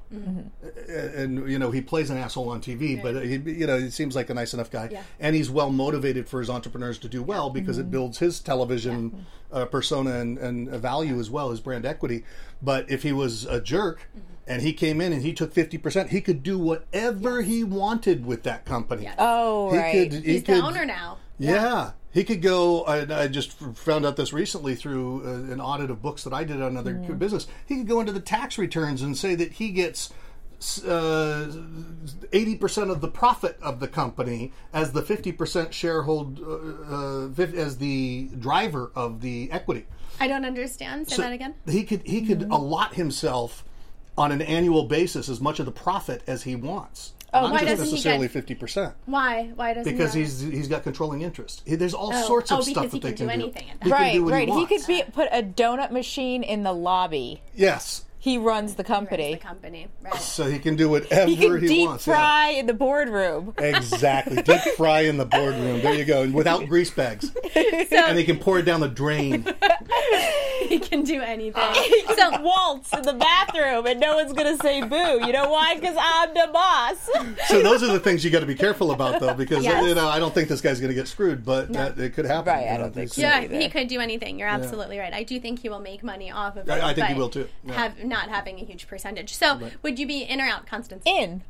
and you know he plays an asshole on TV, but he, you know he seems like a nice enough guy, Yeah. and he's well motivated for his entrepreneurs to do well because it builds his television uh, persona and, and value as well as brand equity. But if he was a jerk. And he came in and he took fifty percent. He could do whatever he wanted with that company. Oh, He right. could- he He's could- the owner now. yeah. He could go. I, I just found out this recently through uh, an audit of books that I did on another Mm. business. He could go into the tax returns and say that he gets uh, eighty percent of the profit of the company as the fifty percent sharehold uh, uh, as the driver of the equity. I don't understand. Say So that again. He could he could Mm-hmm. allot himself on an annual basis as much of the profit as he wants. Oh, not why just doesn't he necessarily fifty percent. Why? Why doesn't Because he? he's he's got controlling interest. He- There's all Oh, sorts of oh, stuff that they can can do do. anything He can right, do what right. He, He, could be put a donut machine in the lobby. Yes. He runs the company. the company, right? So he can do whatever He he, deep wants. yeah. fry in the boardroom. Exactly. Deep fry in the boardroom. There you go. Without grease bags. so, and he can pour it down the drain. he can do anything. he can waltz in the bathroom and no one's gonna say boo. You know why? Because I'm the boss. So those are the things you got to be careful about, though, because Yes. you know I don't think this guy's going to get screwed, but that, it could happen. Right, I you know, don't think so. Yeah, either. he could do anything. You're absolutely right. I do think he will make money off of it. I- I think he will, too. Yeah. Have not having a huge percentage. So, would you be in or out, Constance? In.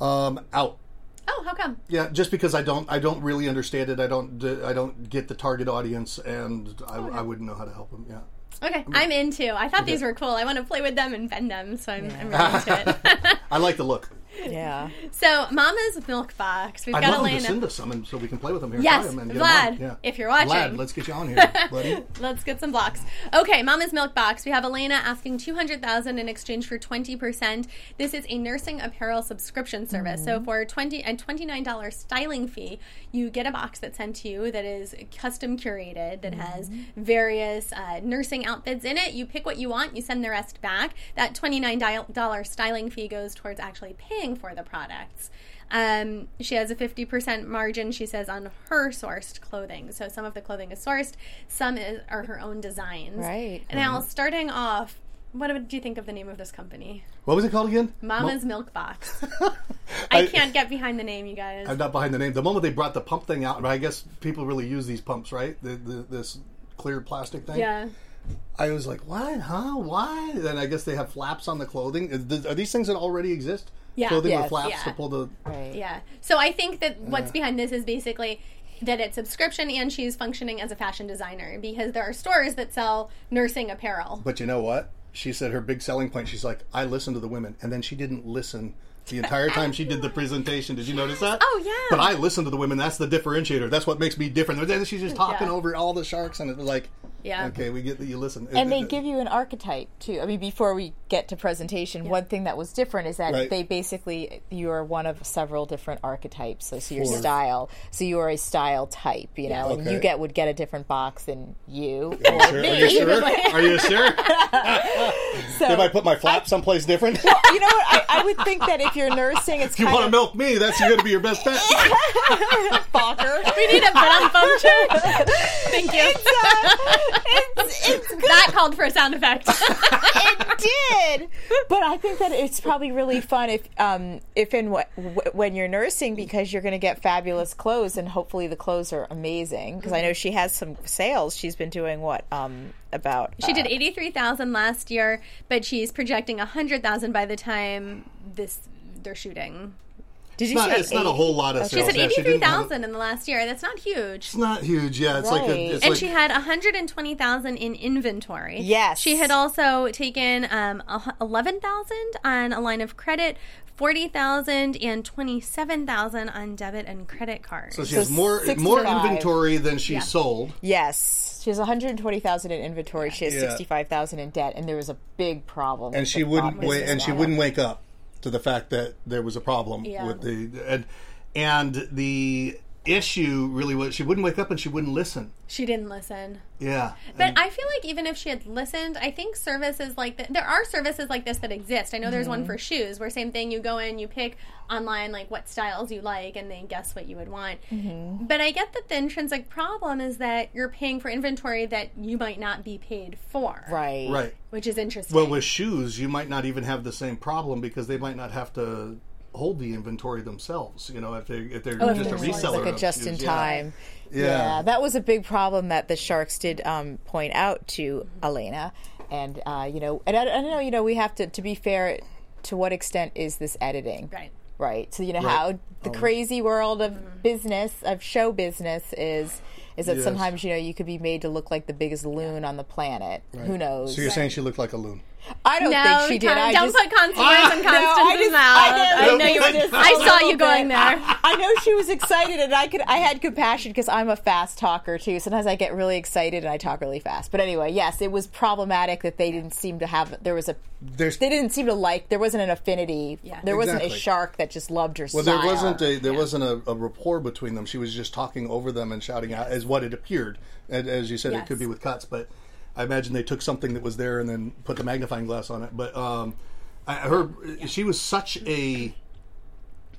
Um, out. Oh, how come? Yeah, just because I don't, I don't really understand it. I don't, I don't get the target audience, and I, I wouldn't know how to help them. Yeah. Okay, I'm into. I thought these were cool. I want to play with them and bend them, so I'm, I'm really into it. I like the look. Yeah. so, Mama's Milk Box. We've I'd got love him to Elena. send us some, and so we can play with them here. Yes, try 'em and get 'em Vlad, on. Yeah. if you're watching. Vlad, let's get you on here, buddy. Let's get some blocks. Okay, Mama's Milk Box. We have Elena asking two hundred thousand in exchange for twenty percent. This is a nursing apparel subscription service. So for twenty and twenty nine dollars styling fee, you get a box that's sent to you that is custom curated that has various uh, nursing outfits in it. You pick what you want. You send the rest back. That twenty nine dollar styling fee goes towards actually paying for the products. Um, she has a 50% margin, she says, on her sourced clothing. So some of the clothing is sourced, some is, are her own designs. Right. And now, starting off, what do you think of the name of this company? What was it called again? Mama's Milk Box. I can't get behind the name, you guys. I'm not behind the name. The moment they brought the pump thing out, I guess people really use these pumps, right? The, the, this clear plastic thing. yeah. I was like, what? Huh? Why? Then I guess they have flaps on the clothing. Are these things that already exist? Yeah. Clothing Yes. with flaps Yeah. to pull the. Right. Yeah. So I think that what's behind this is basically that it's subscription and she's functioning as a fashion designer because there are stores that sell nursing apparel. But you know what? She said her big selling point. She's like, I listen to the women, and then she didn't listen the entire time she did the presentation. Did you notice that? Oh, yeah. But I listen to the women. That's the differentiator. That's what makes me different. And Then she's just talking Yeah. over all the sharks, and it was like, Yeah. okay, we get that you listen. And they give you an archetype too. I mean, before we get to presentation, one thing that was different is that Right. they basically you are one of several different archetypes. So, so your Four. style, so you are a style type, you know, and you get would get a different box than you. Are you sure? Are you sure? Are you sure? So, If I put my flap someplace different, you know what? I, I would think that if you're nursing, it's if you want to milk me, that's going to be your best bet. Fokker. We need a but function. Thank you. It's, it's good. that called for a sound effect. it did. But I think that it's probably really fun if, um, if and wh- wh- when you're nursing because you're going to get fabulous clothes and hopefully the clothes are amazing. Because I know she has some sales. She's been doing what um, about She did uh, eighty three thousand last year, but she's projecting hundred thousand by the time this they're shooting. Did you It's not, say it's not a whole lot of She sales. said Yeah, eighty three didn't have- thousand in the last year. That's not huge. It's not huge. Yeah, it's like a. It's and like, she had 120,000 in inventory. Yes. She had also taken um, 11,000 on a line of credit, 40,000 and 27,000 on debit and credit cards. So she has So more 65. more inventory than she sold. Yes, she has 120,000 in inventory. She has Yeah. 65,000 in debt, and there was a big problem. and she wouldn't business wait, and she wouldn't wake up to the fact that there was a problem Yeah. with the and and the issue really was she wouldn't wake up and she wouldn't listen. she didn't listen. Yeah, But I feel like even if she had listened, I think services like that, there are services like this that exist. I know there's Mm-hmm. one for shoes where same thing, you go in, you pick online like what styles you like, and they guess what you would want. Mm-hmm. But I get that the intrinsic problem is that you're paying for inventory that you might not be paid for. Right. right. Which is interesting. Well, with shoes, you might not even have the same problem because they might not have to hold the inventory themselves. You know, if they if they're Oh, just a reseller, like a of just in shoes, yeah. time. Yeah. that was a big problem that the Sharks did um, point out to Elena, and uh, you know, and I, I don't know, you know, we have to to be fair. To what extent is this editing? Right. Right. So you know Right. how the Um, crazy world of Mm-hmm. business of show business is. Is that Yes. sometimes you know you could be made to look like the biggest loon on the planet? Who knows? So you're saying she looked like a loon? I don't no, think she did. Con- I don't just, put Constance words in No, I Constance's mouth. I know- I know you. I just- I a saw you going bit. there. I know she was excited, and I could. I had compassion because I'm a fast talker too. Sometimes I get really excited and I talk really fast. But anyway, yes, it was problematic that they didn't seem to have. There was a. There's- they didn't seem to like. There wasn't an affinity. Yeah. There wasn't a shark that just loved her. Well, style. there wasn't a there wasn't a, a rapport between them. She was just talking over them and shouting out as what it appeared. And as you said, Yes. it could be with cuts, but I imagine they took something that was there and then put the magnifying glass on it. But um, I, her she was such a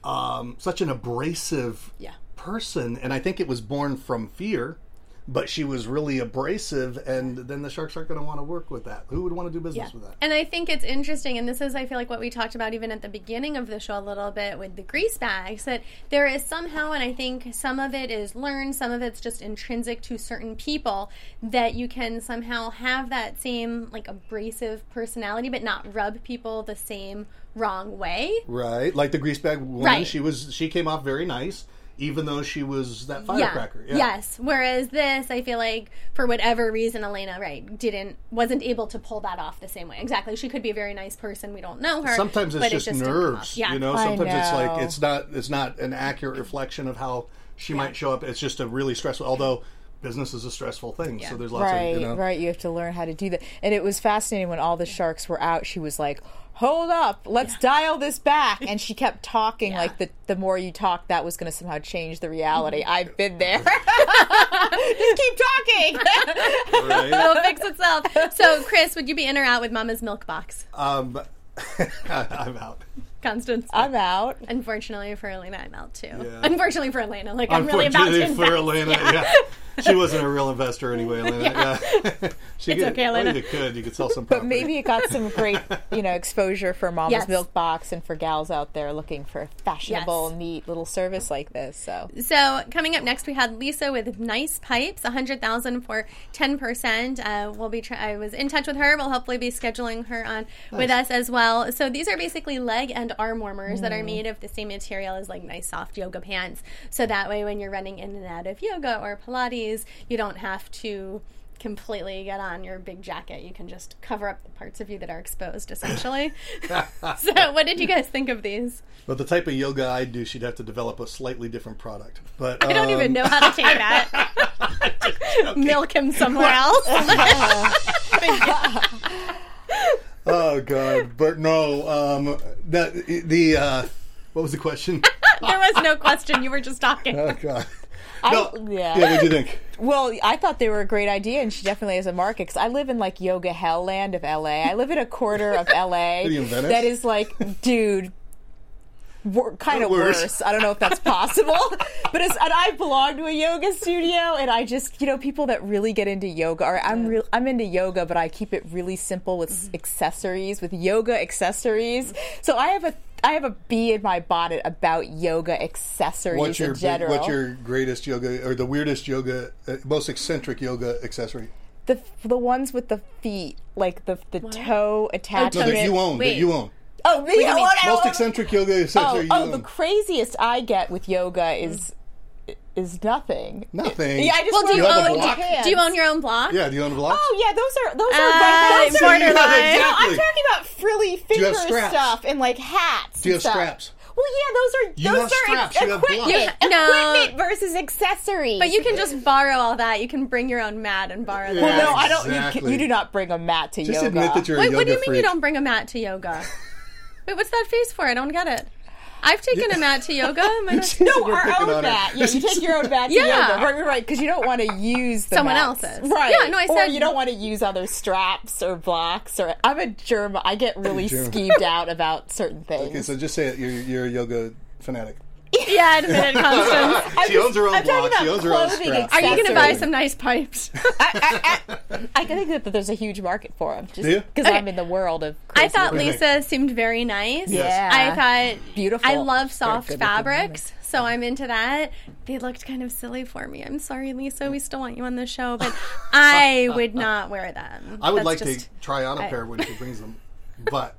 um, such an abrasive Yeah. person, and I think it was born from fear. But she was really abrasive, and then the sharks aren't going to want to work with that. Who would want to do business with that? And I think it's interesting, and this is, I feel like, what we talked about even at the beginning of the show a little bit with the grease bags, that there is somehow, and I think some of it is learned, some of it's just intrinsic to certain people, that you can somehow have that same, like, abrasive personality, but not rub people the same wrong way. Right, like the greasebag woman. Right. She was. She came off very nice, even though she was that firecracker. Yeah. Yes. Whereas this, I feel like for whatever reason, Elena, right, didn't wasn't able to pull that off the same way. Exactly. She could be a very nice person. We don't know her. Sometimes it's but just, it just didn't come off. nerves. Yeah. You know, I sometimes it's like it's not. It's not an accurate reflection of how she might show up. It's just a really stressful. Although business is a stressful thing, so there's lots right, of you know. right. You have to learn how to do that. And it was fascinating when all the sharks were out. She was like, "Hold up, let's dial this back," and she kept talking like the the more you talk, that was going to somehow change the reality. I've been there. Just keep talking. It'll fix itself. So, Chris, would you be in or out with Mama's milk box? Um, I'm out. Constance. I'm out. Unfortunately for Elena, I'm out too. Yeah. Unfortunately for Elena, like I'm really about to Unfortunately for. Elena, Yeah. yeah. She wasn't a real investor anyway. Elena, yeah. she It's could, okay, Elena. Well, you could. You could sell some. But maybe it got some great, you know, exposure for Mama's Yes. Milk Box and for gals out there looking for fashionable, Yes. neat little service like this. So So coming up next, we had Lisa with nice pipes, a hundred thousand for ten percent. Uh, we'll be. Try- I was in touch with her. We'll hopefully be scheduling her on with us as well. So these are basically leg and arm warmers that are Mm. made of the same material as like nice soft yoga pants. So that way, when you're running in and out of yoga or Pilates, you don't have to completely get on your big jacket. You can just cover up the parts of you that are exposed, essentially. so, what did you guys think of these? But the type of yoga I do, she'd have to develop a slightly different product. But I don't even um, know how to take that. Milk him somewhere else. Oh God! But no, um, that the uh, what was the question? there was no question. You were just talking. oh God! I, No, yeah. yeah. What do you think? Well, I thought they were a great idea, and she definitely has a market. Because I live in like yoga hell land of LA. I live in a quarter of LA Are you in Venice? that is like, dude. Wor- kind of Worse. worse. I don't know if that's possible, but it's, and I belong to a yoga studio, and I just you know people that really get into yoga. Or I'm real, I'm into yoga, but I keep it really simple with Mm-hmm. accessories, with yoga accessories. So I have a I have a bee in my bonnet about yoga accessories What's your in general. what's your greatest yoga or the weirdest yoga, uh, most eccentric yoga accessory? the the ones with the feet, like the the toe No, attachment. that you own. That you own. Oh, me? do you Oh, mean? I Most don't- eccentric yoga Oh, accessory oh, you the own. craziest I get with yoga is is nothing. Nothing. Yeah, I just Well, do you, wear own? block? Do you own your own block? yeah. Do you own a block? Oh yeah, those are those Uh, are those are borderline. Yeah, No, I'm talking about frilly finger stuff and like hats. Do you have stuff. straps? Well, yeah, those are You those have are straps, you equipment. blocks. Yeah, no. Equipment versus accessories. But you can just borrow all that. You can bring your own mat and borrow that. Well, Yeah, no, I don't. You, can, you do not bring a mat to Just yoga. admit that you're a Wait, yoga what do you mean freak. you don't bring a mat to yoga? Wait, what's that face for? I don't get it. I've taken a mat to yoga. Am I not- No, You're our picking own mat. Yeah, you take your own mat to Yeah. yoga. Right, right, right. Because you don't want to use the Someone mats. else's. Right. Yeah, no, I Or said- you don't want to use other straps or blocks. Or I'm a germ. I get really Germ. skeeved out about certain things. Okay, so just say it. You're, you're a yoga fanatic. yeah, admit it, Constance. she owns her own I'm talking block. She about owns her own clothing straps. Are you going to buy some nice pipes? I, I, I, I think that there's a huge market for them. Just because Okay. I'm in the world of. I Crazy thought do Lisa seemed very nice. Yeah. I thought Beautiful. I love soft good-looking fabrics, so I'm into that. They looked kind of silly for me. I'm sorry, Lisa. We still want you on the show, but I would not wear them. I would That's like just- to try on a I- pair when she brings them, but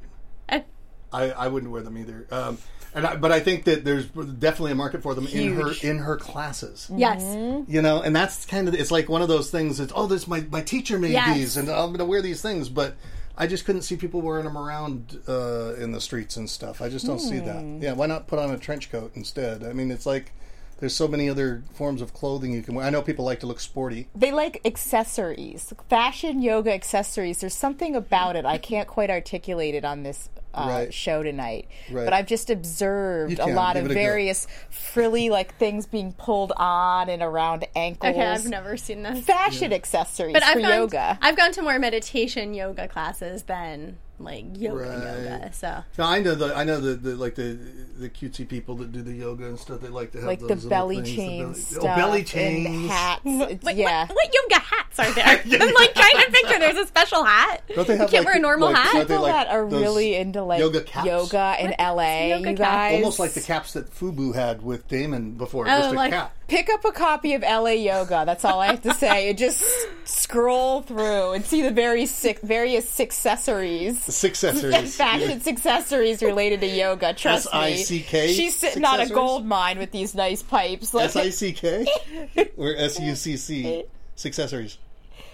I- I, I wouldn't wear them either. Um, and I, but I think that there's definitely a market for them in her in her classes. Yes. You know, and that's kind of it's like one of those things. It's oh, this my my teacher made Yes. these, and I'm going to wear these things. But I just couldn't see people wearing them around uh, in the streets and stuff. I just don't see that. Hmm. Yeah, why not put on a trench coat instead? I mean, it's like there's so many other forms of clothing you can wear. I know people like to look sporty. They like accessories, fashion yoga accessories. There's something about it. I can't quite articulate it on this uh, Right. show tonight, Right. but I've just observed a lot Give of it a go. various frilly like things being pulled on and around ankles. Okay, I've never seen this. fashion accessories But I've for gone, yoga. I've gone to more meditation yoga classes than like yoga Right. yoga. So No, I know the I know the, the like the the cutesy people that do the yoga and stuff. They like to have like the those little belly things, the chain oh, belly- stuff, oh, belly and chains. hats. It's- Wait, yeah, what, what yoga hats are there? I'm like trying to picture. There's a special hat. Don't they you have, can't like, wear a normal like- hat. aren't they people like that are really into like yoga caps? yoga in LA, yoga you cap? guys. Almost like the caps that Fubu had with Daymond before. Oh, just a like- cap. Pick up a copy of LA Yoga. That's all I have to say. And just scroll through and see the very sick, various accessories. Successories. Fashion accessories related to yoga. Trust me. S-I-C-K She's sitting on a gold mine with these nice pipes. Like, S I C K or S U C C. Accessories.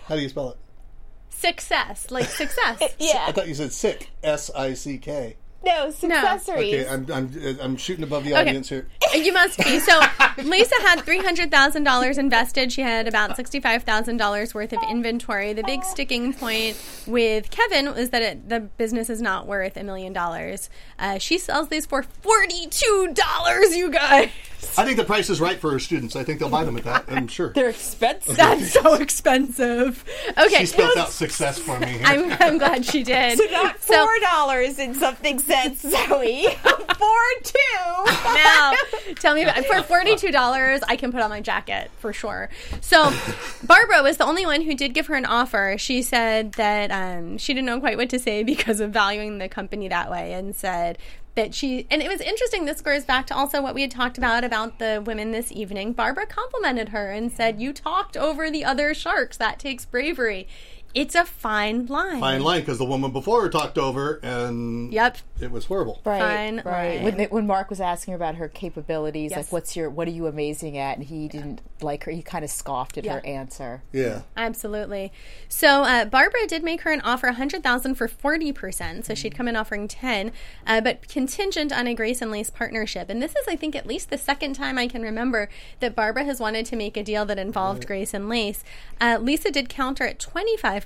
How do you spell it? Success, like success. yeah. I thought you said sick. S I C K. No, accessories. Okay, I'm, I'm I'm shooting above the Okay. audience here. You must be. So Lisa had three hundred thousand dollars invested. She had about sixty-five thousand dollars worth of inventory. The big sticking point with Kevin was that it, the business is not worth a million dollars. Uh, She sells these for forty-two dollars. You guys, I think the price is right for her students. I think they'll buy them at that. I'm sure. They're expensive. that's so expensive. Okay, She spelled out success for me. Here. I'm, I'm glad she did. So not four dollars and something cents, Zoe. Four two. now tell me about, for $42 i can put on my jacket for sure so barbara was the only one who did give her an offer she said that um, she didn't know quite what to say because of valuing the company that way and said that she and it was interesting this goes back to also what we had talked about about the women this evening. Barbara complimented her and said you talked over the other sharks. That takes bravery it's a fine line Fine line because the woman before her talked over and yep it was horrible. Right, Fine right. line. When, when Mark was asking her about her capabilities, Yes. like what's your, what are you amazing at, and he didn't like her. He kind of scoffed at her answer. Yeah. Absolutely. So uh, Barbara did make her an offer, a 100000 for 40%. So she'd come in offering 10 uh, but contingent on a Grace and Lace partnership. And this is, I think, at least the second time I can remember that Barbara has wanted to make a deal that involved Grace and Lace. Uh, Lisa did counter at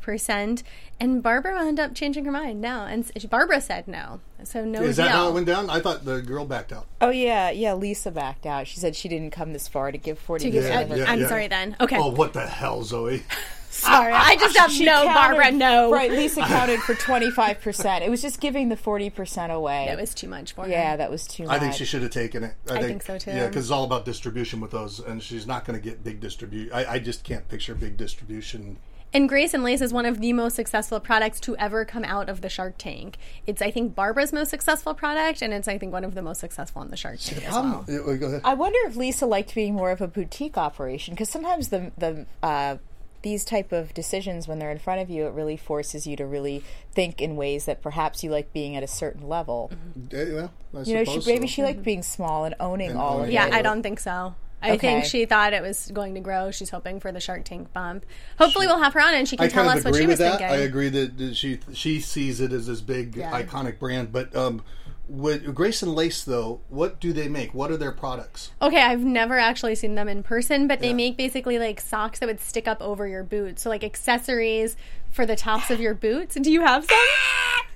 25%, and Barbara wound up changing her mind no. And Barbara said no. So no Is deal. that how it went down? I thought the girl backed out. Oh yeah, yeah. Lisa backed out. She said she didn't come this far to give forty To give- percent. uh, I'm sorry then. Okay. Oh, what the hell, Zoe? Sorry. I just have She no, counted- Barbara, no. Right, Lisa counted for twenty five percent. It was just giving the forty percent away. That was too much for her. yeah, that was too much. I think she should have taken it. I think so, too. Yeah, because it's all about distribution with those, and she's not going to get big distribution. I, I just can't picture big distribution. And Grace and Lace is one of the most successful products to ever come out of the Shark Tank. It's, I think, Barbara's most successful product, and it's, I think, one of the most successful on the Shark Tank as well. Yeah, well, go ahead. I wonder if Lisa liked being more of a boutique operation because sometimes the the uh, these type of decisions when they're in front of you, it really forces you to really think in ways that perhaps you like being at a certain level. Yeah, well, I You know, she, maybe so. she liked being small and owning And all of owning it. Yeah, I don't think so. I Okay. think she thought it was going to grow. She's hoping for the Shark Tank bump. Hopefully, we'll have her on and she can I tell us what she was that. thinking. I agree that, she she sees it as this big Yeah. iconic brand. But um, with Grace and Lace, though, what do they make? What are their products? Okay, I've never actually seen them in person, but they make basically like socks that would stick up over your boots. So like accessories for the tops of your boots. Do you have some?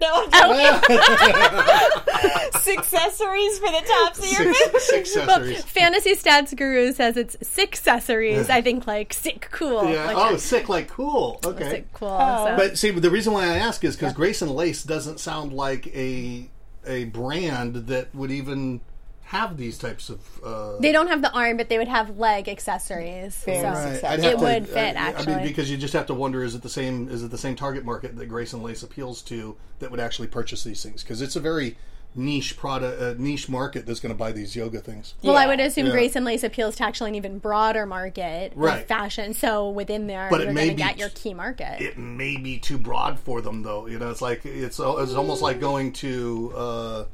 No, oh. accessories for the tops of your Six, six accessories. Fantasy Stats Guru says it's six accessories. I think like sick cool. Yeah. Like, oh, sick like cool. Okay. sick cool. Oh. so- But see, the reason why I ask is because Grace and Lace doesn't sound like a a brand that would even have these types of. Uh, they don't have the arm, but they would have leg accessories. Very so successful. I'd it to- would fit I- I actually. mean, because you just have to wonder: is it the same? Is it the same target market that Grace and Lace appeals to that would actually purchase these things? Because it's a very niche product, uh, niche market that's going to buy these yoga things. well, I would assume Yeah. Grace and Lace appeals to actually an even broader market with Right. fashion. So within there, But it you're may going to be- get your key market. It may be too broad for them, though. You know, it's like it's it's almost like going to. Uh,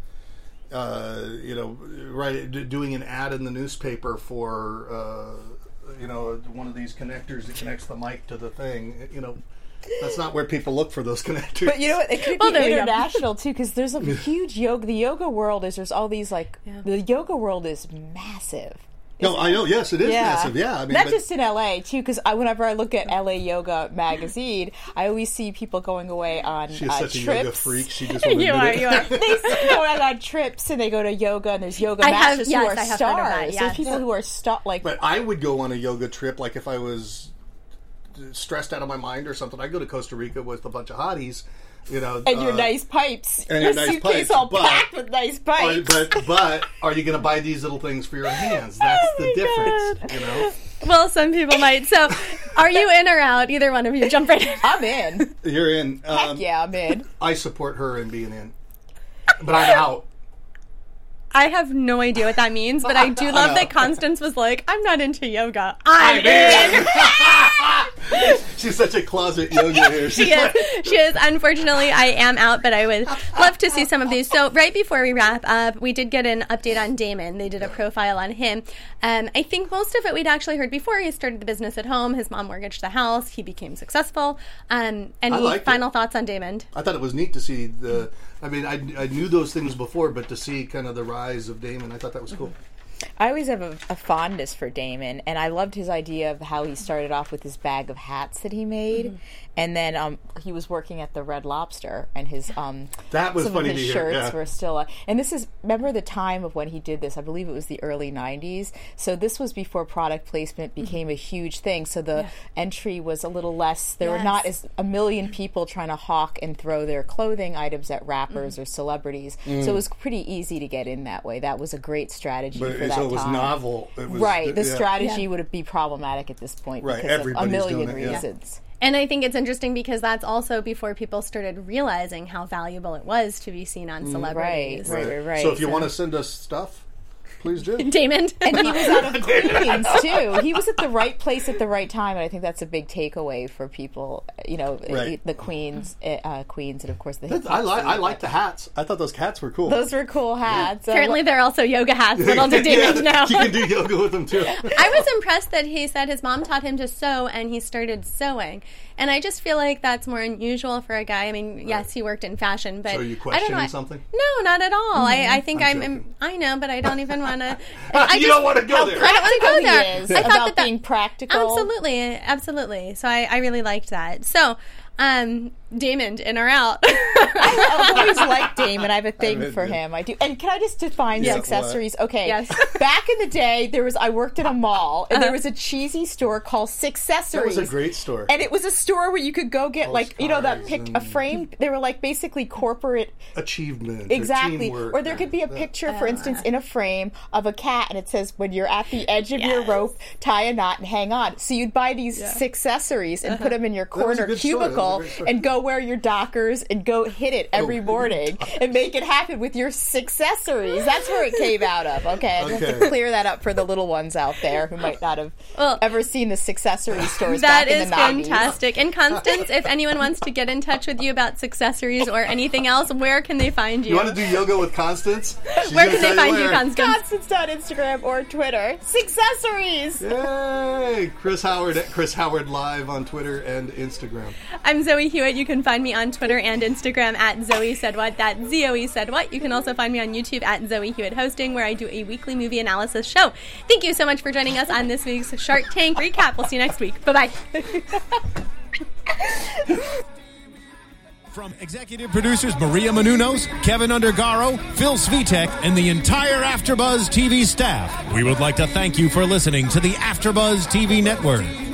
uh, you know, right, d- doing an ad in the newspaper for, uh, you know, one of these connectors that connects the mic to the thing. You know, That's not where people look for those connectors. But you know what? It could Well, be there international too, because there's a huge yoga. The yoga world is there's all these like the yoga world is massive. No, I know. Yes, it is massive. Yeah, I mean, not but- just in LA too, because I, whenever I look at LA Yoga magazine, I always see people going away on She is uh, such a trips. yoga freak. She just You are, it. you are. they go going on trips and they go to yoga and there's yoga I have- masters yes, who are I have heard of that, stars. yes. There's people who are star like But I would go on a yoga trip, like if I was stressed out of my mind or something. I'd go to Costa Rica with a bunch of hotties, you know. and your uh, nice pipes. and your your nice suitcase pipes, all but- packed with nice Are, pipes. but but are you going to buy these little things for your hands? That's Oh the difference, you know. Well, some people might. So, are you in or out? Either one of you, jump right in. I'm in. You're in. Um, yeah, I'm in. I support her in being in, but I'm out. I have no idea what that means, but I do love know. that Constance was like, "I'm not into yoga. I'm in." She's such a closet yoga here. She's she is. She is. Unfortunately, I am out, but I would love to see some of these. So, right before we wrap up, we did get an update on Daymond. They did a profile on him. Um, I think most of it we'd actually heard before. He started the business at home. His mom mortgaged the house. He became successful. Um, any I liked it. final thoughts on Daymond? I thought it was neat to see the. I mean, I, I knew those things before, but to see kind of the rise of Daymond, I thought that was cool. I always have a, a fondness for Daymond, and I loved his idea of how he started off with his bag of hats that he made, Mm-hmm. and then um, he was working at the Red Lobster, and his um, That was some funny of his shirts yeah. were still. Uh, and this is remember the time of when he did this? I believe it was the early '90s. So this was before product placement Mm-hmm. became a huge thing. So the entry was a little less. There were not as a million people trying to hawk and throw their clothing items at rappers Mm-hmm. or celebrities. Mm. So it was pretty easy to get in that way. That was a great strategy But for it, that so it was time. novel. It was, right. The yeah. strategy would be problematic at this point Right, because of a everybody's million doing it, yeah. reasons. And I think it's interesting because that's also before people started realizing how valuable it was to be seen on mm, celebrities. Right, right, right. So if you want to send us stuff, please do. Daymond. And he was out of Queens too. He was at the right place at the right time, and I think that's a big takeaway for people. You know, Right. the Queens, uh, Queens, and of course the. I like I like the hats. I thought those hats were cool. Those were cool hats. Apparently, they're also yoga hats, but I'll do Daymond Yeah, now. You can do yoga with them too. I was impressed that he said his mom taught him to sew and he started sewing. And I just feel like that's more unusual for a guy. I mean, yes, he worked in fashion, but So are you I don't know. something? No, not at all. I, I think I'm I'm. I know, but I don't even want to. You don't wanna go there. I don't want to go Practical he there. is I thought about that that being practical. Absolutely, absolutely. So I, I really liked that. So, um, Daymond, in or out? I've always liked Daymond. I have a thing mean, for yeah. him. I do. And can I just define Yeah, accessories? Okay. Yes. Back in the day, there was I worked at a mall, and there uh-huh. was a cheesy store called Successories. That was a great store. And it was a store where you could go get like you know that Postcards pic a and- frame. They were like basically corporate Achievement. Exactly. teamwork. Or there could be a picture, for uh. instance, in a frame of a cat, and it says, "When you're at the edge of your rope, tie a knot and hang on." So you'd buy these accessories and uh-huh. put them in your corner good story. That was a cubicle and go wear your Dockers and go hit it every Oh, morning and make it happen with your accessories. That's where it came out of. Okay, I just have to clear that up for the little ones out there who might not have Well, ever seen the accessory stores That back in is the 90s. fantastic. And Constance, if anyone wants to get in touch with you about accessories or anything else, where can they find you? You want to do yoga with Constance? She's where can they find you, where. Constance? Constance on Instagram or Twitter. Accessories. Yay! Chris Howard at Chris Howard Live on Twitter and Instagram. I'm Zoe Hewitt. You can find me on Twitter and Instagram at Zoe Said What. That's Zoe Said What. You can also find me on YouTube at Zoe Hewitt Hosting, where I do a weekly movie analysis show. Thank you so much for joining us on this week's Shark Tank recap. We'll see you next week. Bye bye. From executive producers Maria Menounos, Kevin Undergaro, Phil Svitek, and the entire AfterBuzz TV staff, we would like to thank you for listening to the AfterBuzz TV network.